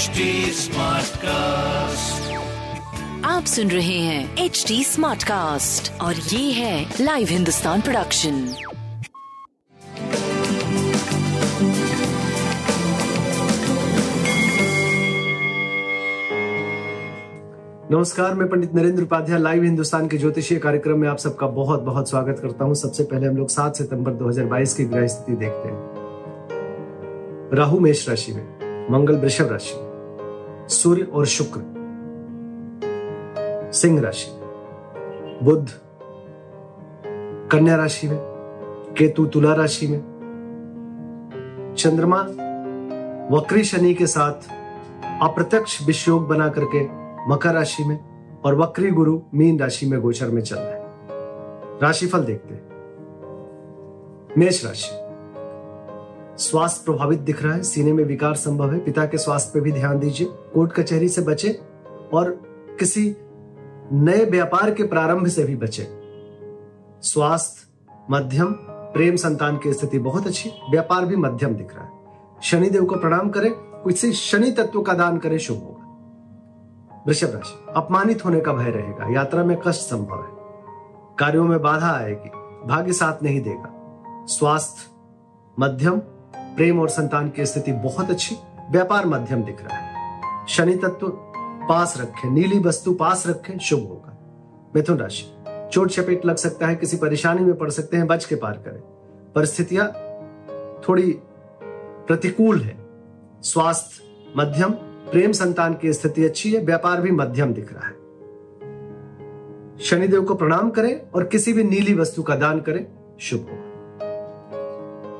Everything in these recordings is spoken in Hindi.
HD कास्ट आप सुन रहे हैं एच डी स्मार्ट कास्ट और ये है लाइव हिंदुस्तान प्रोडक्शन नमस्कार मैं पंडित नरेंद्र उपाध्याय लाइव हिंदुस्तान के ज्योतिषीय कार्यक्रम में आप सबका बहुत बहुत स्वागत करता हूँ। सबसे पहले हम लोग 7 सितंबर 2022 की ग्रह स्थिति देखते हैं। राहु मेष राशि में मंगल वृषभ राशि में। सूर्य और शुक्र, सिंह राशि, बुध, कन्या राशि में, केतु तुला राशि में, चंद्रमा, वक्री शनि के साथ अप्रत्यक्ष विषयोग बना करके मकर राशि में और वक्री गुरु मीन राशि में गोचर में चल रहे हैं। राशिफल देखते हैं। मेष राशि स्वास्थ्य प्रभावित दिख रहा है, सीने में विकार संभव है, पिता के स्वास्थ्य पे भी ध्यान दीजिए, कोर्ट कचहरी से बचे और किसी नए व्यापार के प्रारंभ से भी बचे। स्वास्थ्य, मध्यम, प्रेम संतान की स्थिति बहुत अच्छी, व्यापार भी मध्यम दिख रहा है। शनिदेव को प्रणाम करें, किसी शनि तत्व का दान करें, शुभ होगा। वृषभ राशि, अपमानित होने का भय रहेगा, यात्रा में कष्ट संभव है। कार्यों में बाधा आएगी, भाग्य साथ नहीं देगा। स्वास्थ्य, मध्यम प्रेम और संतान की स्थिति बहुत अच्छी, व्यापार मध्यम दिख रहा है। शनि तत्व पास रखें, नीली वस्तु पास रखें, शुभ होगा। मिथुन राशि, चोट चपेट लग सकता है, किसी परेशानी में पड़ सकते हैं, बच के पार करें। परिस्थितियाँ थोड़ी प्रतिकूल है। स्वास्थ्य मध्यम, प्रेम संतान की स्थिति अच्छी है, व्यापार भी मध्यम दिख रहा है। शनिदेव को प्रणाम करें और किसी भी नीली वस्तु का दान करें, शुभ होगा।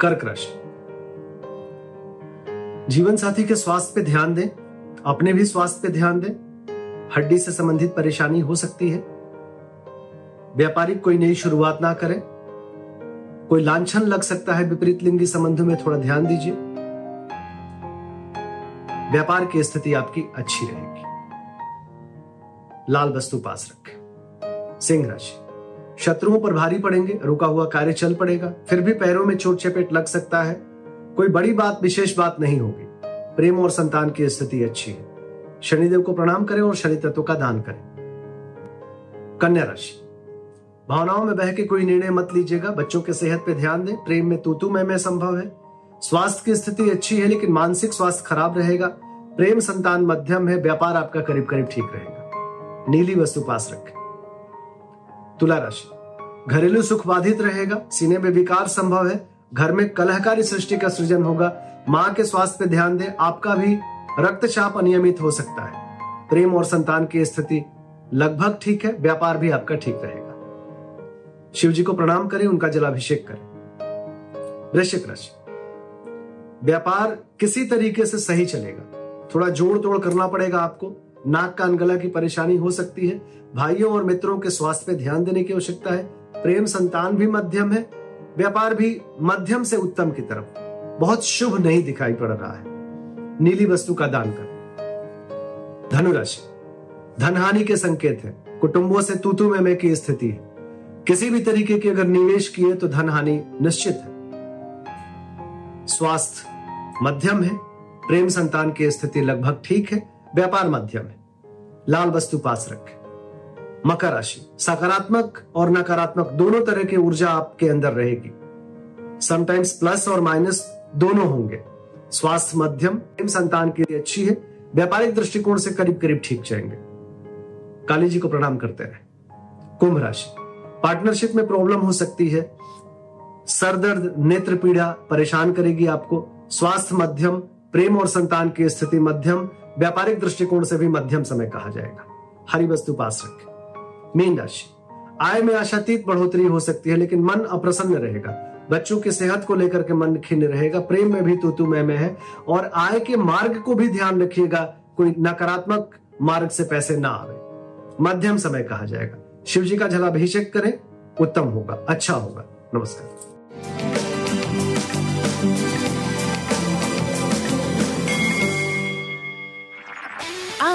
कर्क राशि जीवन साथी के स्वास्थ्य पे ध्यान दें, अपने भी स्वास्थ्य पे ध्यान दें, हड्डी से संबंधित परेशानी हो सकती है। व्यापारिक कोई नई शुरुआत ना करें। कोई लांछन लग सकता है विपरीत लिंगी संबंधों में, थोड़ा ध्यान दीजिए। व्यापार की स्थिति आपकी अच्छी रहेगी। लाल वस्तु पास रखें। सिंह राशि। शत्रुओं पर भारी पड़ेंगे, रुका हुआ कार्य चल पड़ेगा। फिर भी पैरों में चोट चपेट लग सकता है। कोई बड़ी बात विशेष बात नहीं होगी। प्रेम और संतान की स्थिति अच्छी है। शनिदेव को प्रणाम करें और शनि तत्व का दान करें। कन्या राशि। भावनाओं में बह के कोई निर्णय मत लीजिएगा। बच्चों के सेहत पे ध्यान दें। प्रेम में तूतू में, में संभव है। स्वास्थ्य की स्थिति अच्छी है लेकिन मानसिक स्वास्थ्य खराब रहेगा। प्रेम संतान मध्यम है। व्यापार आपका करीब करीब ठीक रहेगा। नीली वस्तु पास रखें। तुला राशि। घरेलू सुख बाधित रहेगा। सीने में विकार संभव है। घर में कलहकारी सृष्टि का सृजन होगा। माँ के स्वास्थ्य पे ध्यान दें, आपका भी रक्तचाप अनियमित हो सकता है। प्रेम और संतान की स्थिति लगभग ठीक है, व्यापार भी आपका ठीक रहेगा। शिव जी को प्रणाम करें, उनका जलाभिषेक करें। वृश्चिक राशि। व्यापार किसी तरीके से सही चलेगा। थोड़ा जोड़ तोड़ करना पड़ेगा आपको। नाक कान गला की परेशानी हो सकती है। भाइयों और मित्रों के स्वास्थ्य पे ध्यान देने की आवश्यकता है। प्रेम संतान भी मध्यम है। व्यापार भी मध्यम से उत्तम की तरफ़। बहुत शुभ नहीं दिखाई पड़ रहा है। नीली वस्तु का दान कर। धनुराशि। धनहानि के संकेत है। कुटुंबों से तूतु में की स्थिति है। किसी भी तरीके की अगर निवेश किए तो धन हानि निश्चित है। स्वास्थ्य मध्यम है। प्रेम संतान की स्थिति लगभग ठीक है। व्यापार मध्यम है। लाल वस्तु पास रखें। मकर राशि। सकारात्मक और नकारात्मक दोनों तरह की ऊर्जा आपके अंदर रहेगी। समटाइम्स प्लस और माइनस दोनों होंगे। स्वास्थ्य मध्यम संतान लिए अच्छी है। व्यापारिक दृष्टिकोण से करीब करीब ठीक जाएँगे। काली जी को प्रणाम करते रहे। कुंभ राशि। पार्टनरशिप में प्रॉब्लम हो सकती है। सर दर्द नेत्र पीड़ा परेशान करेगी आपको। स्वास्थ्य मध्यम, प्रेम और संतान की स्थिति मध्यम, व्यापारिक दृष्टिकोण से भी मध्यम समय कहा जाएगा। हरी वस्तु पास रखें। मीन राशि। आय में आशातीत बढ़ोतरी हो सकती है लेकिन मन अप्रसन्न रहेगा। बच्चों की सेहत को लेकर के मन खिन्न रहेगा प्रेम में भी तूतु में, में है और आय के मार्ग को भी ध्यान रखिएगा कोई नकारात्मक मार्ग से पैसे ना आवे। मध्यम समय कहा जाएगा। शिव जी का जलाभिषेक करें उत्तम होगा अच्छा होगा। नमस्कार।